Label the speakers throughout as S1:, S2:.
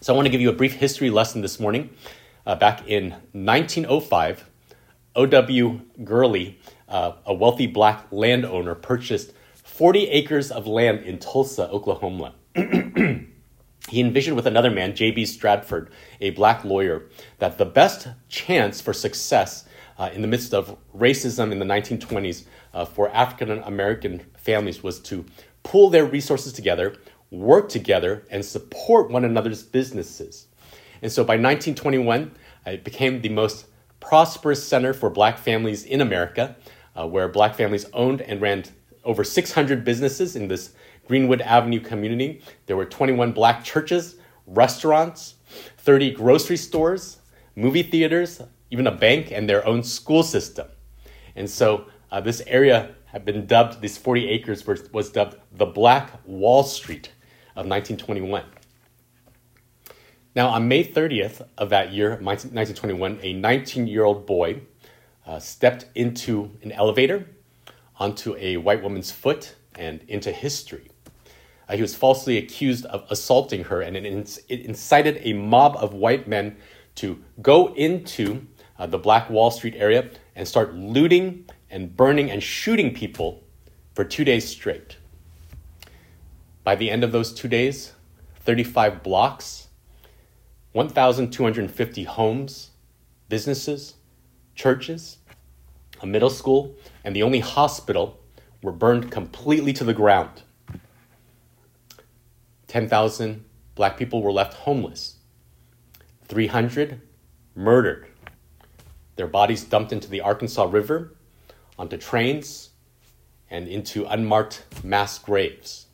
S1: So I want to give you a brief history lesson this morning. Uh, back in 1905, O.W. Gurley, uh, a wealthy black landowner, purchased 40 acres of land in Tulsa, Oklahoma. he envisioned with another man, J.B. Stradford, a black lawyer, that the best chance for success uh, in the midst of racism in the 1920s uh, for African American families was to pool their resources together, work together, and support one another's businesses. And so by 1921, uh, it became the most prosperous center for black families in America, uh, where black families owned and ran over 600 businesses in this Greenwood Avenue community. There were 21 black churches, restaurants, 30 grocery stores, movie theaters, even a bank, and their own school system. And so uh, this area had been dubbed, these 40 acres was, was dubbed the Black Wall Street of 1921. Now, on May 30th of that year, 1921, a 19 year old boy uh, stepped into an elevator, onto a white woman's foot, and into history. Uh, he was falsely accused of assaulting her, and it, it, incited a mob of white men to go into uh, the Black Wall Street area and start looting and burning and shooting people for two days straight. By the end of those two days, 35 blocks, 1,250 homes, businesses, churches, a middle school, and the only hospital were burned completely to the ground. 10,000 black people were left homeless, 300 murdered, their bodies dumped into the Arkansas River, onto trains, and into unmarked mass graves.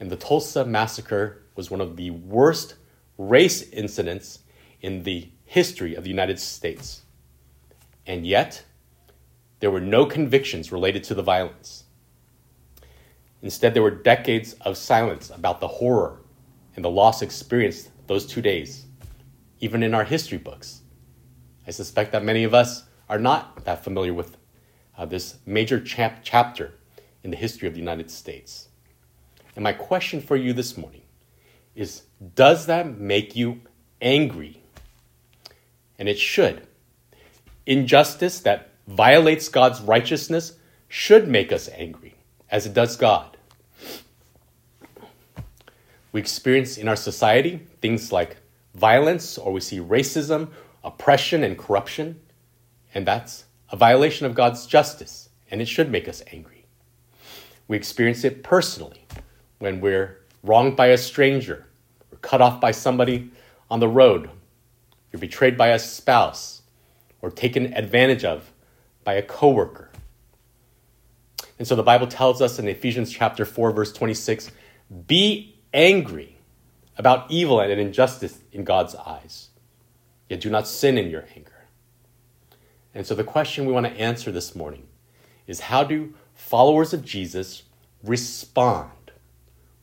S1: And the Tulsa massacre was one of the worst race incidents in the history of the United States. And yet, there were no convictions related to the violence. Instead, there were decades of silence about the horror and the loss experienced those two days, even in our history books. I suspect that many of us are not that familiar with uh, this major chap- chapter in the history of the United States. And my question for you this morning is Does that make you angry? And it should. Injustice that violates God's righteousness should make us angry, as it does God. We experience in our society things like violence, or we see racism, oppression, and corruption, and that's a violation of God's justice, and it should make us angry. We experience it personally when we're wronged by a stranger, or cut off by somebody on the road, you're betrayed by a spouse, or taken advantage of by a coworker. And so the Bible tells us in Ephesians chapter 4 verse 26, be angry about evil and injustice in God's eyes. Yet do not sin in your anger. And so the question we want to answer this morning is how do followers of Jesus respond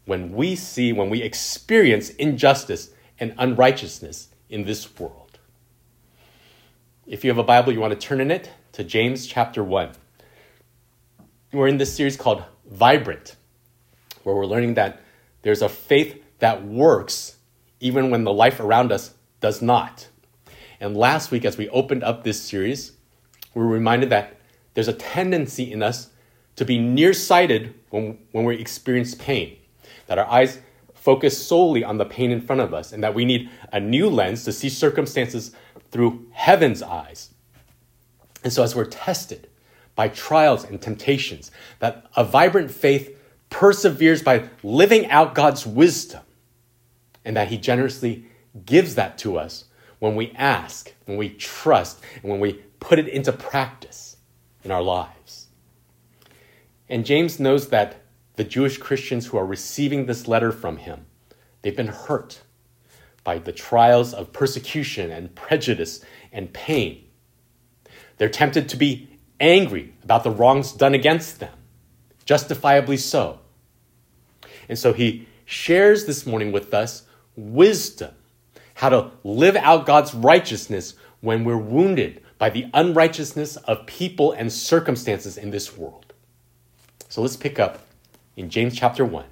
S1: when we see, when we experience injustice and unrighteousness in this world? If you have a Bible, you want to turn in it to James chapter 1. We're in this series called Vibrant, where we're learning that there's a faith that works even when the life around us does not. And last week, as we opened up this series, we were reminded that there's a tendency in us to be nearsighted when, when we experience pain, that our eyes focus solely on the pain in front of us, and that we need a new lens to see circumstances through heaven's eyes. And so, as we're tested by trials and temptations, that a vibrant faith perseveres by living out God's wisdom, and that He generously gives that to us when we ask, when we trust, and when we put it into practice in our lives. And James knows that the Jewish Christians who are receiving this letter from him, they've been hurt by the trials of persecution and prejudice and pain. They're tempted to be angry about the wrongs done against them, justifiably so. And so he shares this morning with us wisdom how to live out God's righteousness when we're wounded by the unrighteousness of people and circumstances in this world. So let's pick up in James chapter 1,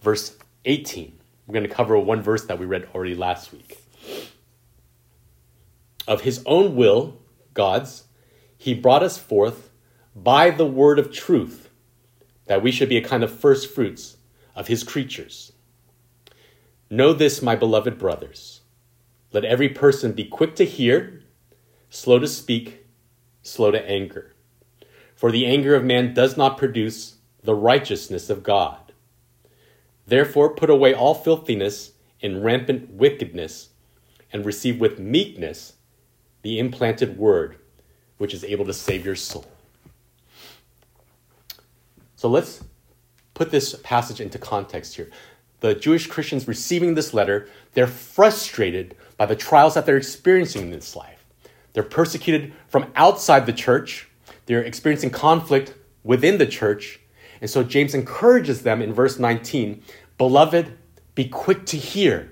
S1: verse 18. we're going to cover one verse that we read already last week. Of his own will, God's, he brought us forth by the word of truth, that we should be a kind of first fruits of his creatures. Know this, my beloved brothers. Let every person be quick to hear, slow to speak, slow to anger. For the anger of man does not produce the righteousness of God. Therefore, put away all filthiness and rampant wickedness, and receive with meekness the implanted word, which is able to save your soul. So let's put this passage into context here. The Jewish Christians receiving this letter, they're frustrated by the trials that they're experiencing in this life. They're persecuted from outside the church, they're experiencing conflict within the church. And so James encourages them in verse 19 Beloved, be quick to hear,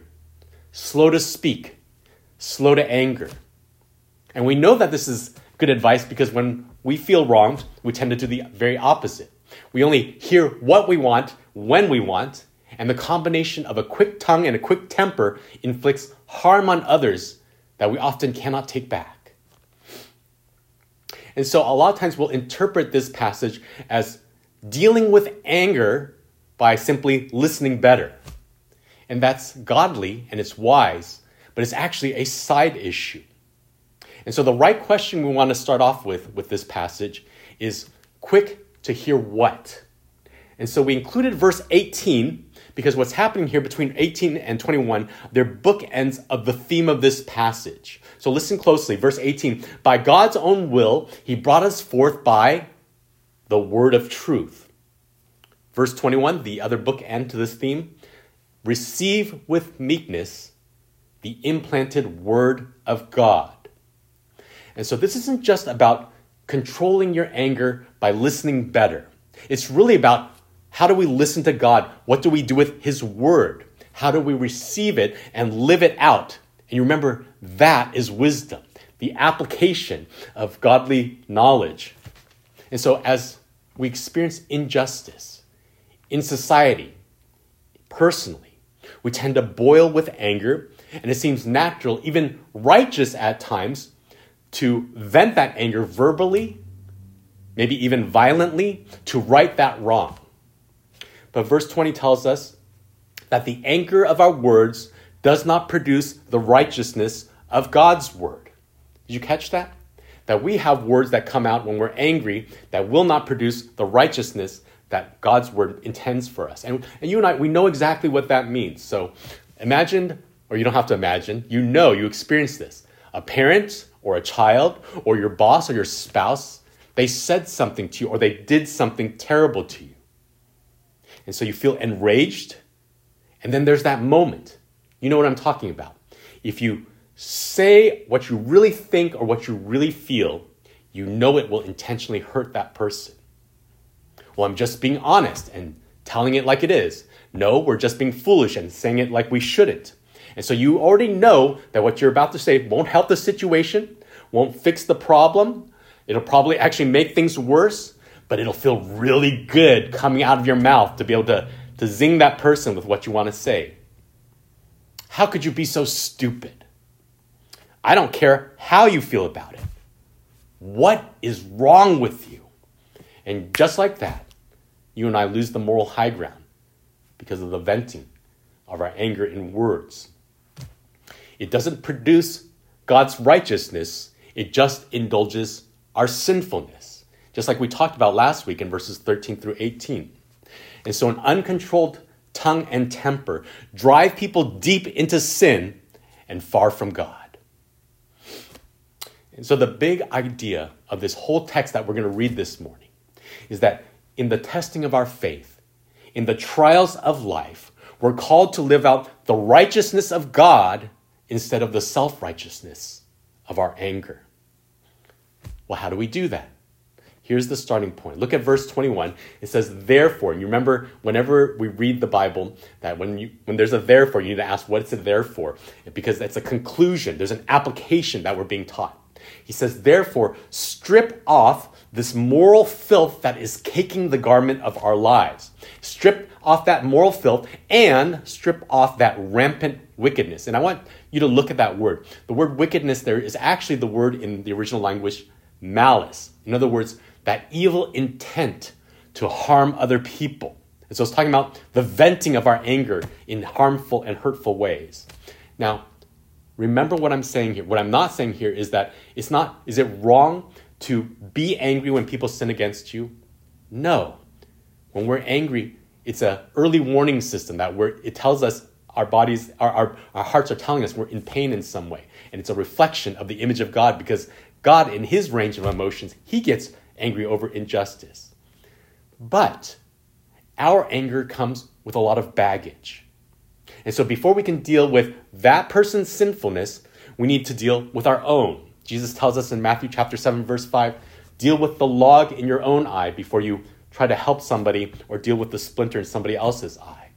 S1: slow to speak, slow to anger. And we know that this is good advice because when we feel wronged, we tend to do the very opposite. We only hear what we want when we want, and the combination of a quick tongue and a quick temper inflicts harm on others that we often cannot take back. And so, a lot of times, we'll interpret this passage as dealing with anger by simply listening better. And that's godly and it's wise, but it's actually a side issue. And so the right question we want to start off with with this passage is quick to hear what? And so we included verse 18 because what's happening here between 18 and 21, they're bookends of the theme of this passage. So listen closely. Verse 18 By God's own will, he brought us forth by the word of truth. Verse 21, the other bookend to this theme receive with meekness the implanted word of God. And so this isn't just about controlling your anger by listening better. It's really about how do we listen to God? What do we do with His Word? How do we receive it and live it out? And you remember, that is wisdom, the application of godly knowledge. And so, as we experience injustice in society, personally, we tend to boil with anger, and it seems natural, even righteous at times, to vent that anger verbally, maybe even violently, to right that wrong. But verse 20 tells us that the anger of our words does not produce the righteousness of God's word. Did you catch that? That we have words that come out when we're angry that will not produce the righteousness that God's word intends for us. And, and you and I, we know exactly what that means. So imagine, or you don't have to imagine, you know, you experience this. A parent or a child or your boss or your spouse, they said something to you or they did something terrible to you. And so you feel enraged. And then there's that moment. You know what I'm talking about. If you say what you really think or what you really feel, you know it will intentionally hurt that person. Well, I'm just being honest and telling it like it is. No, we're just being foolish and saying it like we shouldn't. And so you already know that what you're about to say won't help the situation, won't fix the problem. It'll probably actually make things worse, but it'll feel really good coming out of your mouth to be able to, to zing that person with what you want to say. How could you be so stupid? I don't care how you feel about it. What is wrong with you? And just like that, you and I lose the moral high ground because of the venting of our anger in words. It doesn't produce God's righteousness, it just indulges our sinfulness, just like we talked about last week in verses 13 through 18. And so, an uncontrolled tongue and temper drive people deep into sin and far from God. And so, the big idea of this whole text that we're going to read this morning is that in the testing of our faith, in the trials of life, we're called to live out the righteousness of God instead of the self righteousness of our anger. Well, how do we do that? Here's the starting point. Look at verse 21. It says, therefore. And you remember, whenever we read the Bible, that when, you, when there's a therefore, you need to ask, what's it there for? Because it's a conclusion, there's an application that we're being taught. He says, therefore, strip off this moral filth that is caking the garment of our lives. Strip off that moral filth and strip off that rampant wickedness. And I want you to look at that word. The word wickedness there is actually the word in the original language malice. In other words, that evil intent to harm other people. And so it's talking about the venting of our anger in harmful and hurtful ways. Now, remember what I'm saying here. What I'm not saying here is that it's not, is it wrong to be angry when people sin against you? No. When we're angry, it's an early warning system that we're, it tells us our bodies, our, our, our hearts are telling us we're in pain in some way. And it's a reflection of the image of God because God, in his range of emotions, he gets angry over injustice. But our anger comes with a lot of baggage. And so before we can deal with that person's sinfulness, we need to deal with our own. Jesus tells us in Matthew chapter 7 verse 5, deal with the log in your own eye before you try to help somebody or deal with the splinter in somebody else's eye.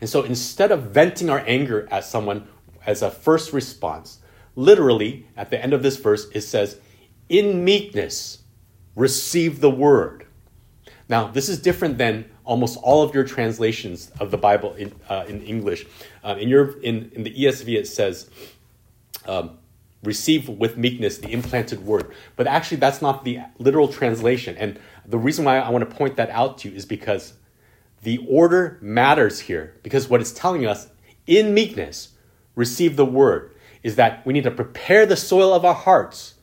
S1: And so instead of venting our anger at someone as a first response, literally at the end of this verse it says, "In meekness receive the word." Now, this is different than almost all of your translations of the Bible in, uh, in English. Uh, in, your, in, in the ESV, it says, um, receive with meekness the implanted word. But actually, that's not the literal translation. And the reason why I want to point that out to you is because the order matters here. Because what it's telling us in meekness, receive the word, is that we need to prepare the soil of our hearts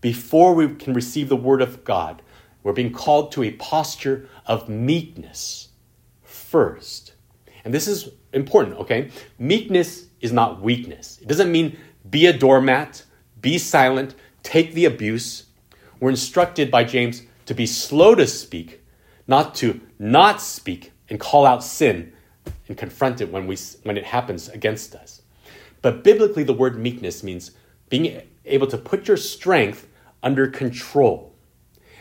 S1: before we can receive the word of God. We're being called to a posture of meekness first. And this is important, okay? Meekness is not weakness. It doesn't mean be a doormat, be silent, take the abuse. We're instructed by James to be slow to speak, not to not speak and call out sin and confront it when, we, when it happens against us. But biblically, the word meekness means being able to put your strength under control.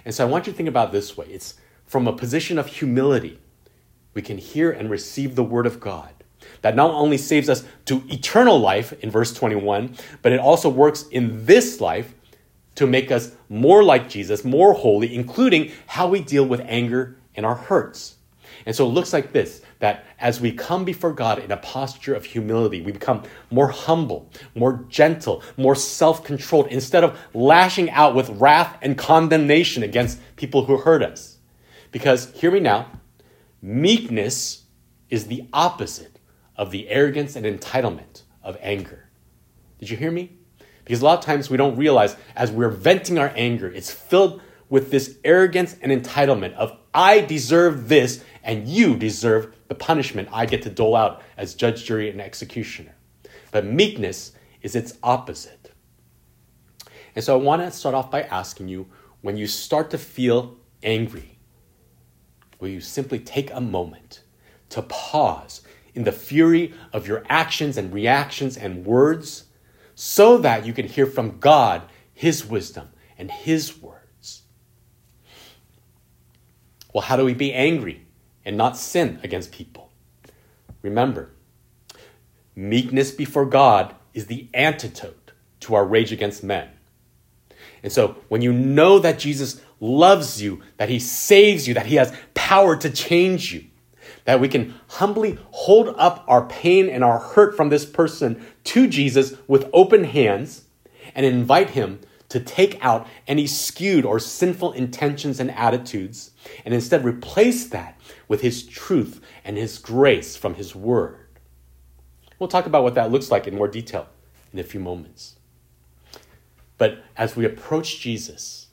S1: And so I want you to think about this way it's from a position of humility. We can hear and receive the word of God that not only saves us to eternal life in verse 21, but it also works in this life to make us more like Jesus, more holy, including how we deal with anger and our hurts. And so it looks like this that as we come before God in a posture of humility, we become more humble, more gentle, more self controlled, instead of lashing out with wrath and condemnation against people who hurt us. Because, hear me now, meekness is the opposite of the arrogance and entitlement of anger. Did you hear me? Because a lot of times we don't realize as we're venting our anger, it's filled with this arrogance and entitlement of, I deserve this and you deserve the punishment I get to dole out as judge, jury, and executioner. But meekness is its opposite. And so I want to start off by asking you when you start to feel angry, will you simply take a moment to pause in the fury of your actions and reactions and words so that you can hear from God His wisdom and His words? Well, how do we be angry? And not sin against people. Remember, meekness before God is the antidote to our rage against men. And so when you know that Jesus loves you, that he saves you, that he has power to change you, that we can humbly hold up our pain and our hurt from this person to Jesus with open hands and invite him to take out any skewed or sinful intentions and attitudes and instead replace that with His truth and His grace from His Word. We'll talk about what that looks like in more detail in a few moments. But as we approach Jesus,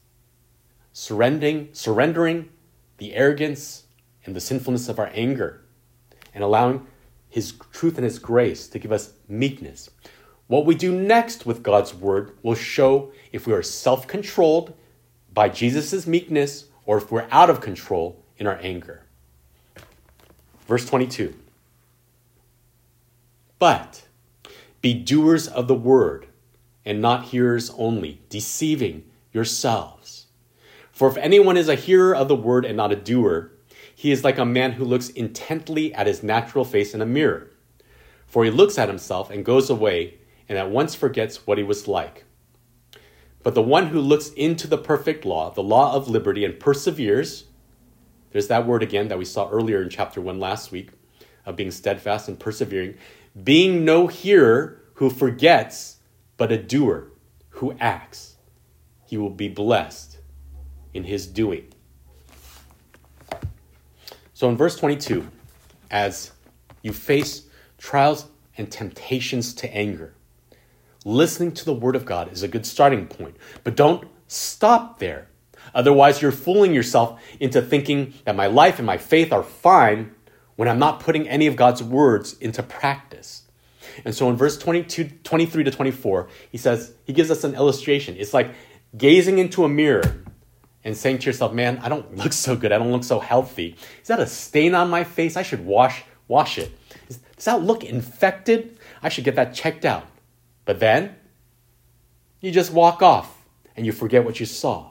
S1: surrendering, surrendering the arrogance and the sinfulness of our anger, and allowing His truth and His grace to give us meekness, what we do next with God's word will show if we are self controlled by Jesus' meekness or if we're out of control in our anger. Verse 22 But be doers of the word and not hearers only, deceiving yourselves. For if anyone is a hearer of the word and not a doer, he is like a man who looks intently at his natural face in a mirror. For he looks at himself and goes away and at once forgets what he was like. But the one who looks into the perfect law, the law of liberty, and perseveres, there's that word again that we saw earlier in chapter 1 last week of being steadfast and persevering, being no hearer who forgets, but a doer who acts. He will be blessed in his doing. So in verse 22, as you face trials and temptations to anger, listening to the Word of God is a good starting point. But don't stop there. Otherwise, you're fooling yourself into thinking that my life and my faith are fine when I'm not putting any of God's words into practice. And so in verse 22, 23 to 24, he says, he gives us an illustration. It's like gazing into a mirror and saying to yourself, man, I don't look so good. I don't look so healthy. Is that a stain on my face? I should wash, wash it. Does that look infected? I should get that checked out. But then you just walk off and you forget what you saw.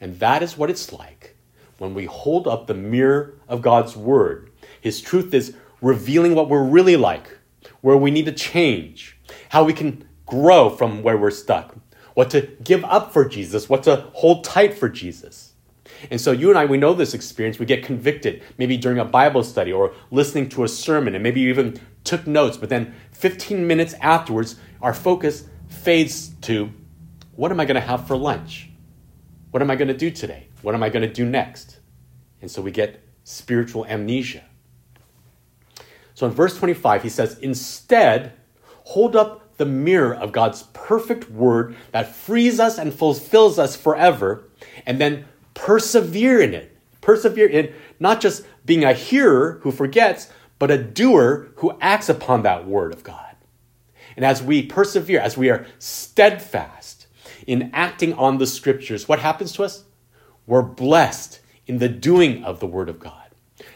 S1: And that is what it's like when we hold up the mirror of God's Word. His truth is revealing what we're really like, where we need to change, how we can grow from where we're stuck, what to give up for Jesus, what to hold tight for Jesus. And so you and I, we know this experience. We get convicted, maybe during a Bible study or listening to a sermon, and maybe you even took notes, but then 15 minutes afterwards, our focus fades to what am I going to have for lunch? What am I going to do today? What am I going to do next? And so we get spiritual amnesia. So in verse 25, he says, Instead, hold up the mirror of God's perfect word that frees us and fulfills us forever, and then persevere in it. Persevere in not just being a hearer who forgets, but a doer who acts upon that word of God. And as we persevere, as we are steadfast in acting on the scriptures, what happens to us? We're blessed in the doing of the word of God.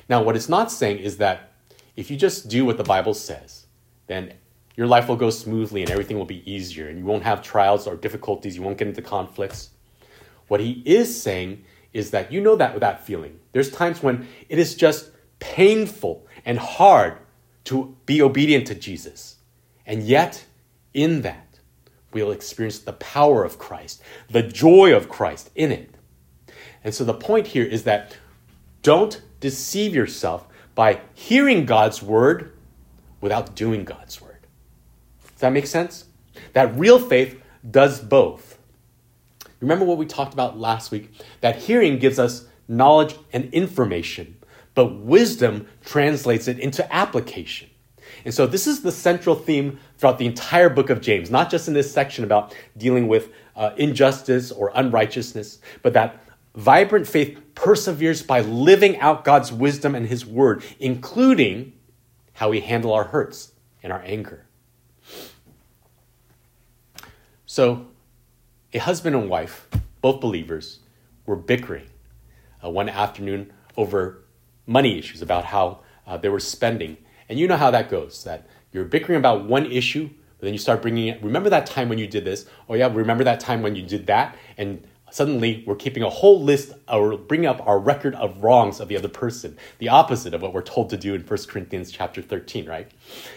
S1: Now, what it's not saying is that if you just do what the Bible says, then your life will go smoothly and everything will be easier and you won't have trials or difficulties, you won't get into conflicts. What he is saying is that you know that that feeling. There's times when it is just painful and hard to be obedient to Jesus. And yet, in that, we'll experience the power of Christ, the joy of Christ in it. And so the point here is that don't deceive yourself by hearing God's word without doing God's word. Does that make sense? That real faith does both. Remember what we talked about last week? That hearing gives us knowledge and information, but wisdom translates it into application. And so this is the central theme throughout the entire book of James, not just in this section about dealing with uh, injustice or unrighteousness, but that vibrant faith perseveres by living out God's wisdom and his word, including how we handle our hurts and our anger. So, a husband and wife, both believers, were bickering uh, one afternoon over money issues, about how uh, they were spending. And you know how that goes that you're bickering about one issue, but then you start bringing it. Remember that time when you did this? Oh, yeah, remember that time when you did that? And suddenly we're keeping a whole list or bringing up our record of wrongs of the other person, the opposite of what we're told to do in 1 Corinthians chapter 13, right?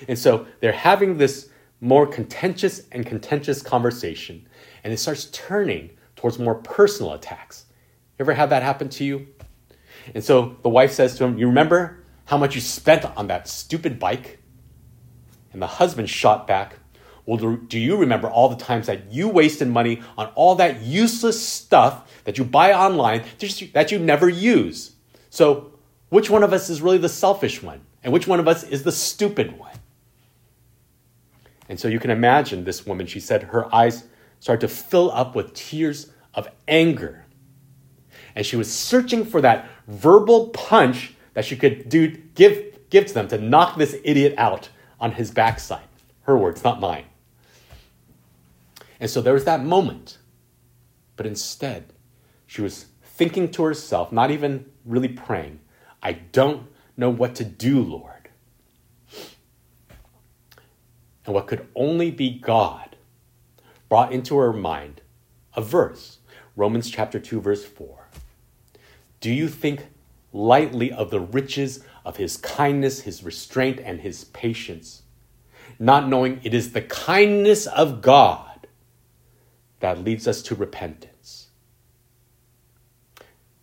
S1: And so they're having this more contentious and contentious conversation, and it starts turning towards more personal attacks. Ever have that happen to you? And so the wife says to him, You remember how much you spent on that stupid bike? And the husband shot back, Well, do you remember all the times that you wasted money on all that useless stuff that you buy online that you never use? So, which one of us is really the selfish one? And which one of us is the stupid one? And so you can imagine this woman, she said her eyes started to fill up with tears of anger. And she was searching for that verbal punch that she could do give give to them to knock this idiot out on his backside. Her words, not mine. And so there was that moment. But instead, she was thinking to herself, not even really praying, I don't know what to do, Lord. And what could only be God brought into her mind a verse, Romans chapter 2, verse 4. Do you think lightly of the riches of his kindness, his restraint, and his patience, not knowing it is the kindness of God that leads us to repentance.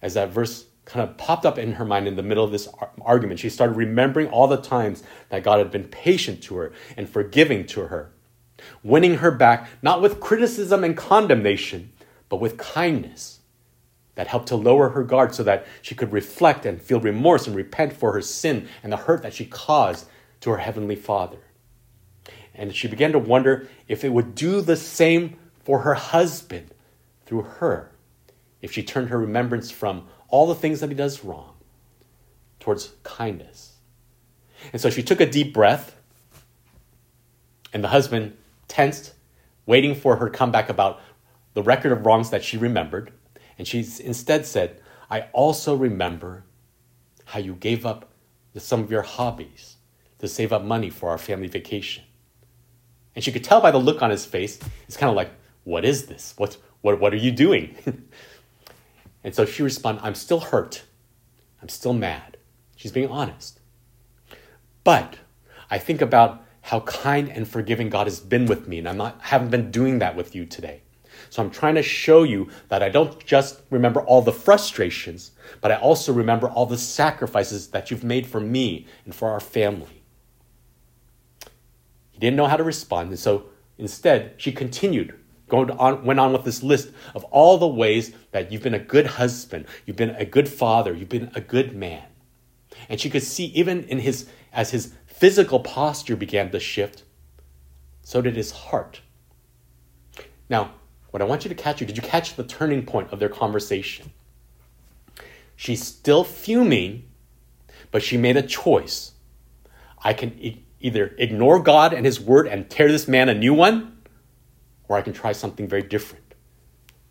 S1: As that verse kind of popped up in her mind in the middle of this argument, she started remembering all the times that God had been patient to her and forgiving to her, winning her back not with criticism and condemnation, but with kindness that helped to lower her guard so that she could reflect and feel remorse and repent for her sin and the hurt that she caused to her heavenly Father. And she began to wonder if it would do the same for her husband through her, if she turned her remembrance from all the things that he does wrong towards kindness. And so she took a deep breath, and the husband tensed, waiting for her to come back about the record of wrongs that she remembered. And she instead said, I also remember how you gave up some of your hobbies to save up money for our family vacation. And she could tell by the look on his face, it's kind of like, What is this? What, what, what are you doing? and so she responded, I'm still hurt. I'm still mad. She's being honest. But I think about how kind and forgiving God has been with me, and I'm not haven't been doing that with you today. So I'm trying to show you that I don't just remember all the frustrations, but I also remember all the sacrifices that you've made for me and for our family. He didn't know how to respond, and so instead, she continued, going on, went on with this list of all the ways that you've been a good husband, you've been a good father, you've been a good man. And she could see even in his as his physical posture began to shift, so did his heart. Now, what I want you to catch you, did you catch the turning point of their conversation? She's still fuming, but she made a choice. I can either ignore God and His word and tear this man a new one, or I can try something very different.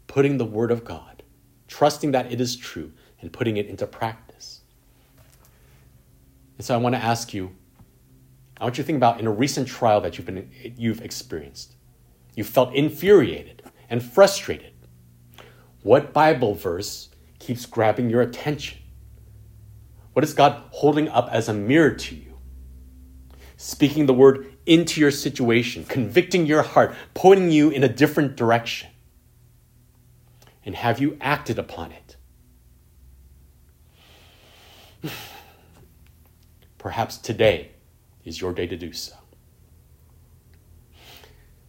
S1: Putting the word of God, trusting that it is true, and putting it into practice. And so I want to ask you I want you to think about in a recent trial that you've, been, you've experienced. You felt infuriated and frustrated. What Bible verse keeps grabbing your attention? What is God holding up as a mirror to you? speaking the word into your situation, convicting your heart, pointing you in a different direction? And have you acted upon it? Perhaps today is your day to do so.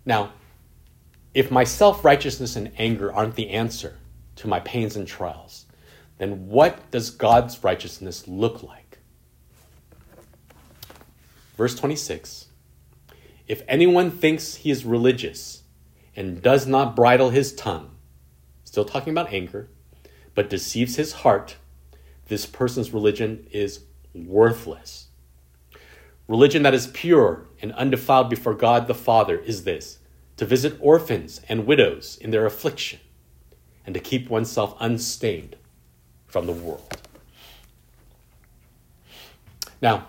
S1: Now, if my self righteousness and anger aren't the answer to my pains and trials, then what does God's righteousness look like? Verse 26 If anyone thinks he is religious and does not bridle his tongue, still talking about anger, but deceives his heart, this person's religion is worthless. Religion that is pure and undefiled before God the Father is this to visit orphans and widows in their affliction, and to keep oneself unstained from the world. Now,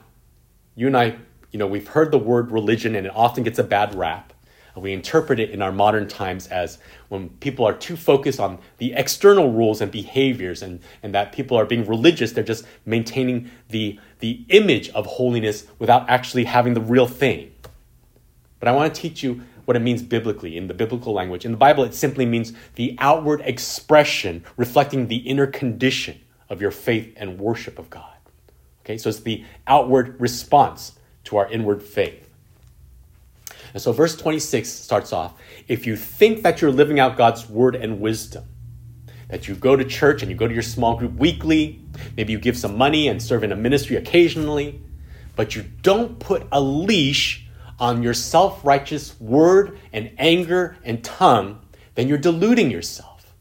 S1: you and I you know, we've heard the word religion and it often gets a bad rap. We interpret it in our modern times as when people are too focused on the external rules and behaviors and, and that people are being religious, they're just maintaining the, the image of holiness without actually having the real thing. But I want to teach you what it means biblically in the biblical language. In the Bible, it simply means the outward expression reflecting the inner condition of your faith and worship of God. Okay, so it's the outward response to our inward faith. And so, verse 26 starts off if you think that you're living out God's word and wisdom, that you go to church and you go to your small group weekly, maybe you give some money and serve in a ministry occasionally, but you don't put a leash on your self righteous word and anger and tongue, then you're deluding yourself.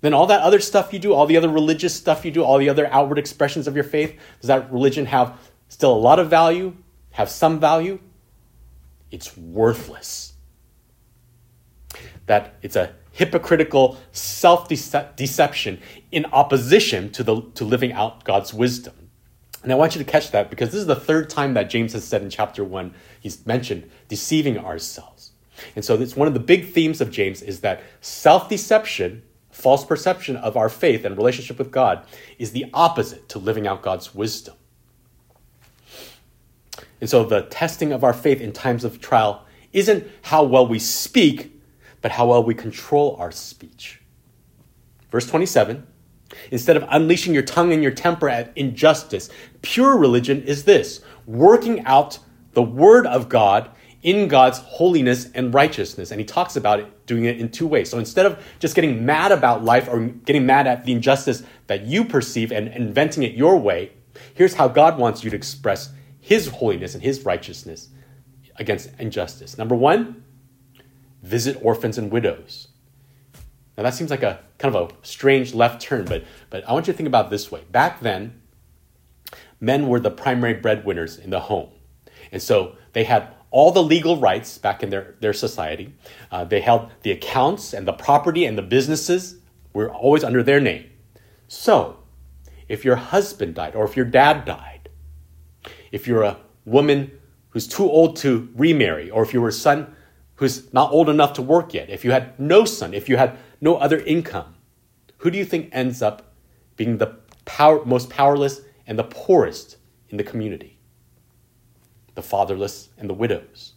S1: Then all that other stuff you do, all the other religious stuff you do, all the other outward expressions of your faith, does that religion have still a lot of value, have some value, it's worthless. That it's a hypocritical self deception in opposition to, the, to living out God's wisdom. And I want you to catch that because this is the third time that James has said in chapter 1, he's mentioned deceiving ourselves. And so it's one of the big themes of James is that self-deception, false perception of our faith and relationship with God is the opposite to living out God's wisdom. And so the testing of our faith in times of trial isn't how well we speak, but how well we control our speech. Verse 27 Instead of unleashing your tongue and your temper at injustice, pure religion is this working out the word of God in God's holiness and righteousness. And he talks about it doing it in two ways. So instead of just getting mad about life or getting mad at the injustice that you perceive and inventing it your way, here's how God wants you to express his holiness and his righteousness against injustice. Number one, visit orphans and widows. Now that seems like a kind of a strange left turn, but but I want you to think about this way. Back then, men were the primary breadwinners in the home. And so they had all the legal rights back in their, their society. Uh, they held the accounts and the property and the businesses were always under their name. So, if your husband died or if your dad died, if you're a woman who's too old to remarry, or if you were a son who's not old enough to work yet, if you had no son, if you had no other income, who do you think ends up being the power, most powerless and the poorest in the community? The fatherless and the widows.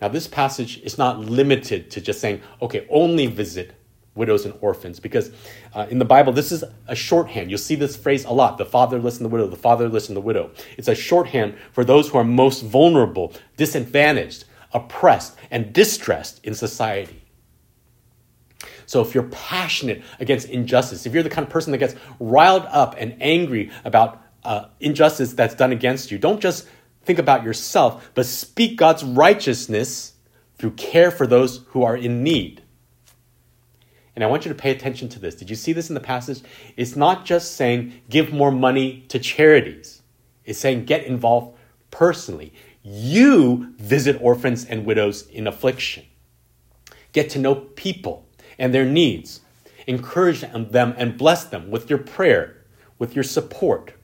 S1: Now, this passage is not limited to just saying, okay, only visit widows and orphans, because uh, in the Bible, this is a shorthand. You'll see this phrase a lot the fatherless and the widow, the fatherless and the widow. It's a shorthand for those who are most vulnerable, disadvantaged, oppressed, and distressed in society. So if you're passionate against injustice, if you're the kind of person that gets riled up and angry about uh, injustice that's done against you, don't just think about yourself, but speak God's righteousness through care for those who are in need. And I want you to pay attention to this. Did you see this in the passage? It's not just saying give more money to charities, it's saying get involved personally. You visit orphans and widows in affliction. Get to know people and their needs. Encourage them and bless them with your prayer, with your support.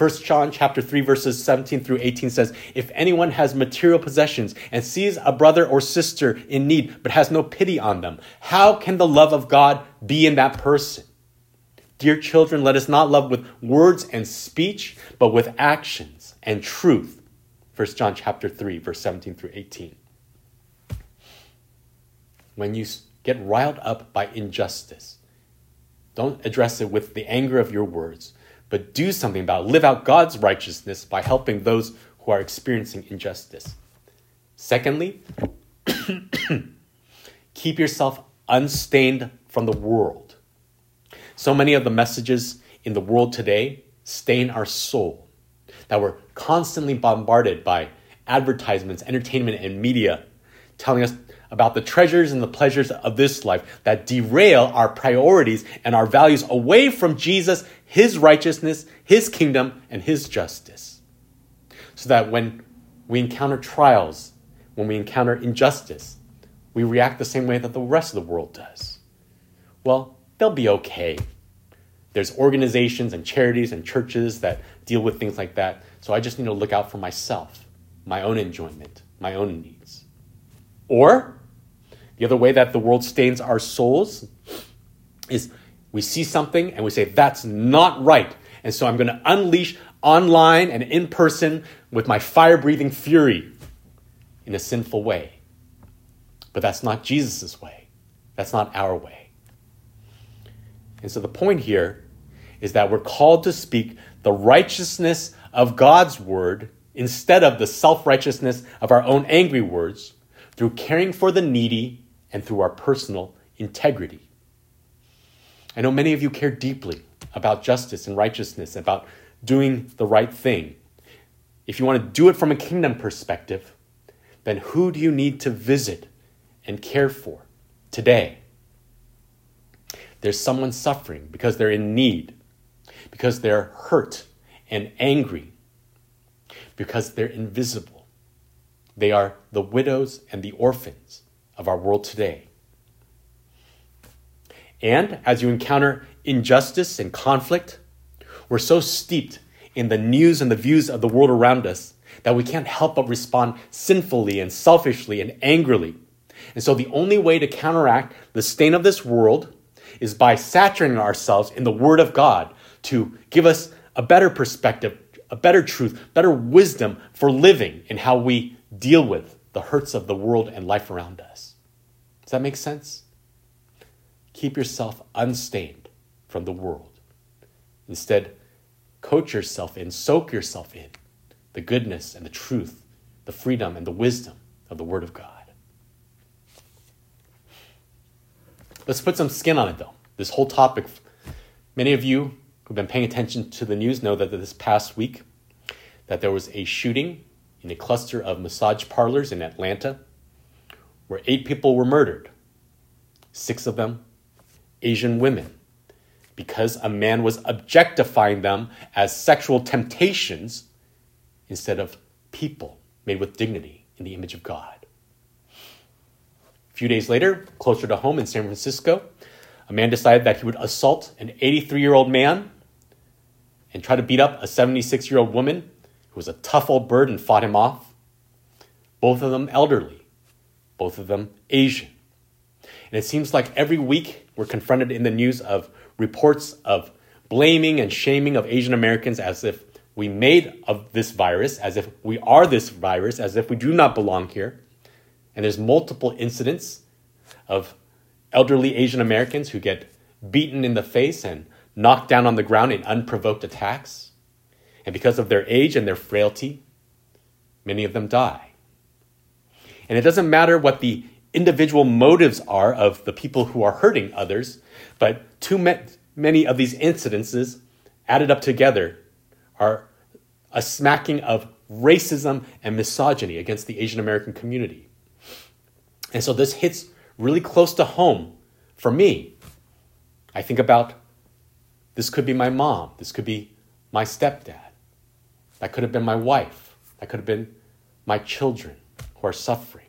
S1: 1 John chapter 3 verses 17 through 18 says, "If anyone has material possessions and sees a brother or sister in need but has no pity on them, how can the love of God be in that person?" Dear children, let us not love with words and speech, but with actions and truth. 1 John chapter 3 verse 17 through 18. When you get riled up by injustice, don't address it with the anger of your words but do something about it. Live out God's righteousness by helping those who are experiencing injustice. Secondly, keep yourself unstained from the world. So many of the messages in the world today stain our soul, that we're constantly bombarded by advertisements, entertainment, and media telling us about the treasures and the pleasures of this life that derail our priorities and our values away from Jesus, His righteousness, His kingdom, and His justice. So that when we encounter trials, when we encounter injustice, we react the same way that the rest of the world does. Well, they'll be okay. There's organizations and charities and churches that deal with things like that. So I just need to look out for myself, my own enjoyment, my own needs. Or the other way that the world stains our souls is we see something and we say, that's not right. And so I'm going to unleash online and in person with my fire breathing fury in a sinful way. But that's not Jesus' way. That's not our way. And so the point here is that we're called to speak the righteousness of God's word instead of the self righteousness of our own angry words through caring for the needy and through our personal integrity. I know many of you care deeply about justice and righteousness, about doing the right thing. If you want to do it from a kingdom perspective, then who do you need to visit and care for today? There's someone suffering because they're in need, because they're hurt and angry, because they're invisible. They are the widows and the orphans of our world today. And as you encounter injustice and conflict, we're so steeped in the news and the views of the world around us that we can't help but respond sinfully and selfishly and angrily. And so the only way to counteract the stain of this world is by saturating ourselves in the Word of God to give us a better perspective, a better truth, better wisdom for living in how we deal with the hurts of the world and life around us. Does that make sense? Keep yourself unstained from the world. Instead, coach yourself in, soak yourself in the goodness and the truth, the freedom and the wisdom of the Word of God. Let's put some skin on it, though. This whole topic, many of you who've been paying attention to the news know that this past week that there was a shooting in a cluster of massage parlors in Atlanta where eight people were murdered, six of them Asian women, because a man was objectifying them as sexual temptations instead of people made with dignity in the image of God. A few days later, closer to home in San Francisco, a man decided that he would assault an 83 year old man and try to beat up a 76 year old woman who was a tough old bird and fought him off. Both of them elderly, both of them Asian. And it seems like every week we're confronted in the news of reports of blaming and shaming of Asian Americans as if we made of this virus, as if we are this virus, as if we do not belong here. And there's multiple incidents of elderly Asian Americans who get beaten in the face and knocked down on the ground in unprovoked attacks. And because of their age and their frailty, many of them die. And it doesn't matter what the individual motives are of the people who are hurting others, but too many of these incidences added up together are a smacking of racism and misogyny against the Asian American community. And so this hits really close to home for me. I think about this could be my mom, this could be my stepdad, that could have been my wife, that could have been my children who are suffering.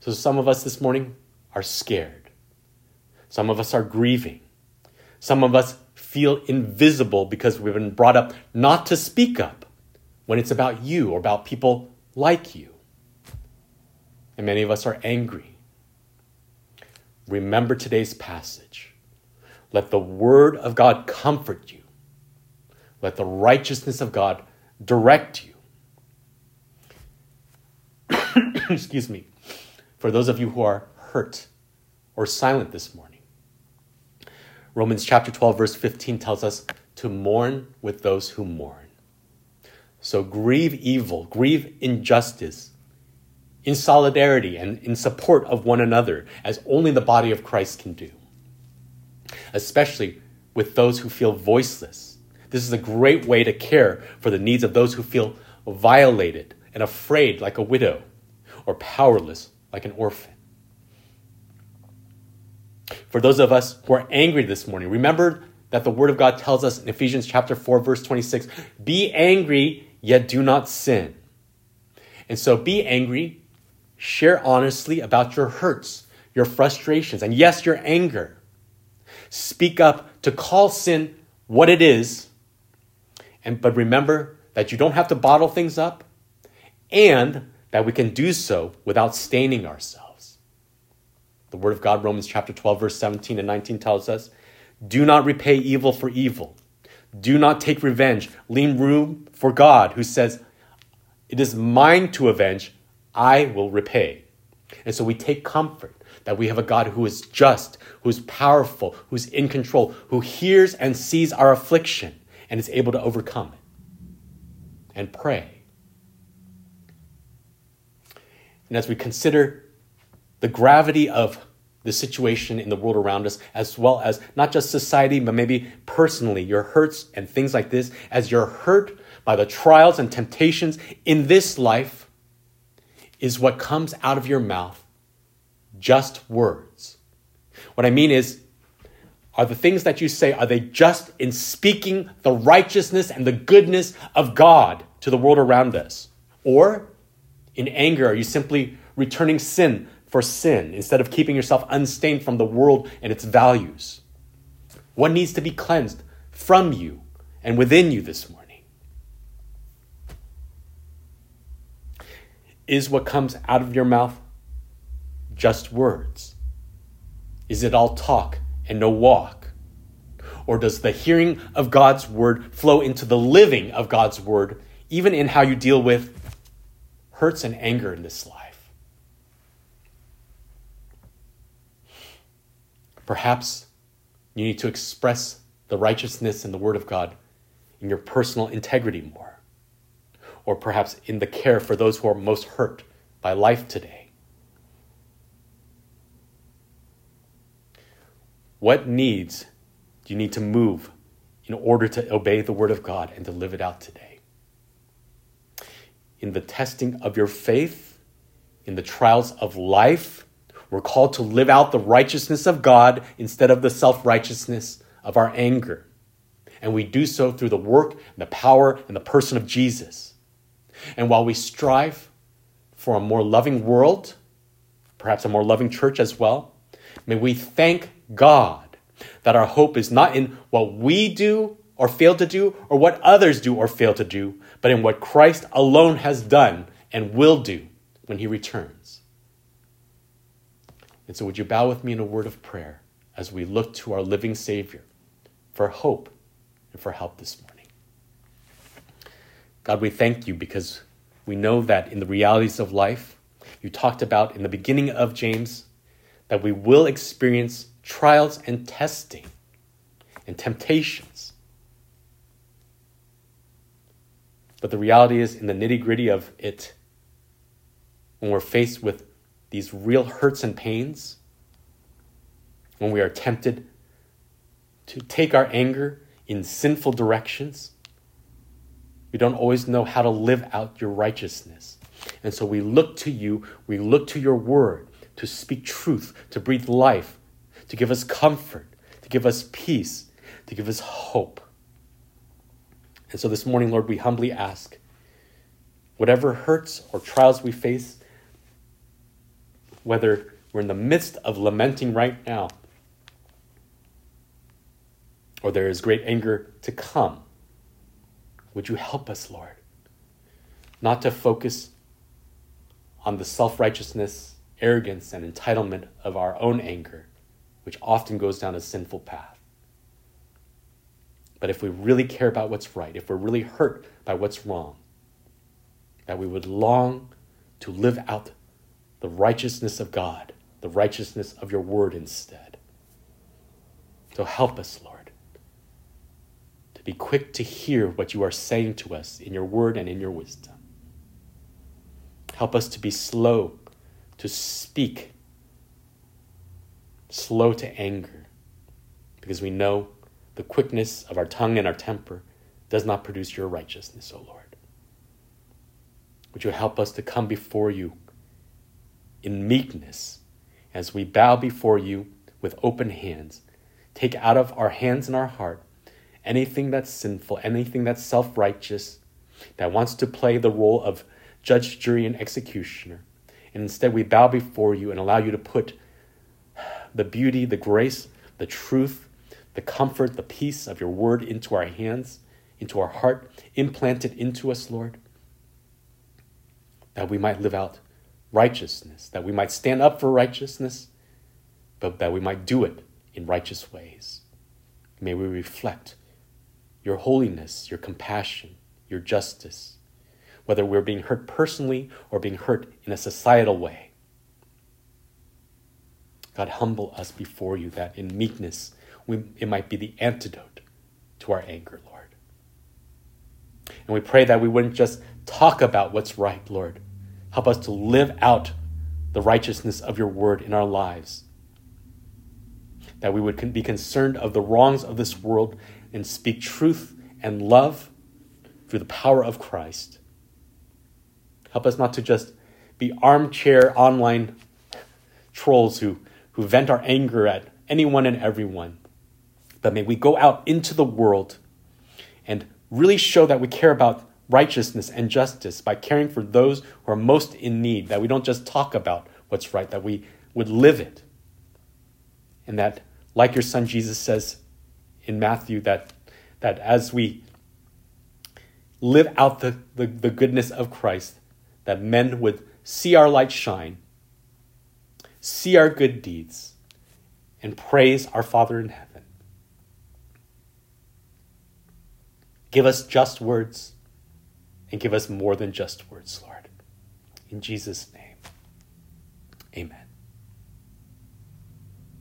S1: So some of us this morning are scared. Some of us are grieving. Some of us feel invisible because we've been brought up not to speak up when it's about you or about people like you. And many of us are angry. Remember today's passage. Let the word of God comfort you. Let the righteousness of God direct you. Excuse me for those of you who are hurt or silent this morning. Romans chapter 12, verse 15 tells us to mourn with those who mourn. So grieve evil, grieve injustice in solidarity and in support of one another, as only the body of Christ can do, especially with those who feel voiceless. This is a great way to care for the needs of those who feel violated and afraid, like a widow, or powerless, like an orphan. For those of us who are angry this morning, remember that the Word of God tells us in Ephesians chapter 4, verse 26 be angry, yet do not sin. And so be angry, share honestly about your hurts, your frustrations, and yes, your anger. Speak up to call sin what it is. And, but remember that you don't have to bottle things up and that we can do so without staining ourselves. The Word of God, Romans chapter 12, verse 17 and 19 tells us do not repay evil for evil. Do not take revenge. Leave room for God, who says, It is mine to avenge, I will repay. And so we take comfort that we have a God who is just, who is powerful, who's in control, who hears and sees our affliction and is able to overcome it. And pray and as we consider the gravity of the situation in the world around us, as well as not just society, but maybe personally, your hurts and things like this, as you're hurt by the trials and temptations in this life, is what comes out of your mouth just words. What I mean is, are the things that you say, are they just in speaking the righteousness and the goodness of God to the world around us? Or in anger, are you simply returning sin for sin instead of keeping yourself unstained from the world and its values? What needs to be cleansed from you and within you this morning? Is what comes out of your mouth just words? Is it all talk and no walk? Or does the hearing of God's word flow into the living of God's word, even in how you deal with hurts and anger in this life. Perhaps you need to express the righteousness and the Word of God in your personal integrity more, or perhaps in the care for those who are most hurt by life today. What needs do you need to move in order to obey the Word of God and to live it out today? In the testing of your faith, in the trials of life, we're called to live out the righteousness of God instead of the self righteousness of our anger. And we do so through the work and the power and the person of Jesus. And while we strive for a more loving world, perhaps a more loving church as well, may we thank God that our hope is not in what we do or fail to do or what others do or fail to do, but in what Christ alone has done and will do when he returns. And so, would you bow with me in a word of prayer as we look to our living Savior for hope and for help this morning? God, we thank you because we know that in the realities of life, you talked about in the beginning of James that we will experience trials and testing and temptations. But the reality is, in the nitty gritty of it, when we're faced with these real hurts and pains, when we are tempted to take our anger in sinful directions, we don't always know how to live out your righteousness. And so we look to you, we look to your word to speak truth, to breathe life, to give us comfort, to give us peace, to give us hope. And so this morning, Lord, we humbly ask whatever hurts or trials we face, whether we're in the midst of lamenting right now, or there is great anger to come, would you help us, Lord, not to focus on the self righteousness, arrogance, and entitlement of our own anger, which often goes down a sinful path. But if we really care about what's right, if we're really hurt by what's wrong, that we would long to live out the righteousness of God, the righteousness of your word instead. So help us, Lord, to be quick to hear what you are saying to us in your word and in your wisdom. Help us to be slow to speak, slow to anger, because we know the quickness of our tongue and our temper does not produce your righteousness, O Lord. Would you help us to come before you in meekness as we bow before you with open hands? Take out of our hands and our heart anything that's sinful, anything that's self righteous, that wants to play the role of judge, jury, and executioner. And instead, we bow before you and allow you to put the beauty, the grace, the truth, the comfort, the peace of your word into our hands, into our heart, implant it into us, Lord, that we might live out righteousness, that we might stand up for righteousness, but that we might do it in righteous ways. May we reflect your holiness, your compassion, your justice, whether we're being hurt personally or being hurt in a societal way. God, humble us before you that in meekness we, it might be the antidote to our anger, Lord. And we pray that we wouldn't just talk about what's right, Lord. Help us to live out the righteousness of your word in our lives. That we would be concerned of the wrongs of this world and speak truth and love through the power of Christ. Help us not to just be armchair online trolls who, who vent our anger at anyone and everyone. But may we go out into the world and really show that we care about righteousness and justice by caring for those who are most in need, that we don't just talk about what's right, that we would live it. And that, like your son Jesus says in Matthew, that, that as we live out the, the, the goodness of Christ, that men would see our light shine, see our good deeds, and praise our Father in heaven. Give us just words and give us more than just words, Lord. In Jesus' name, amen.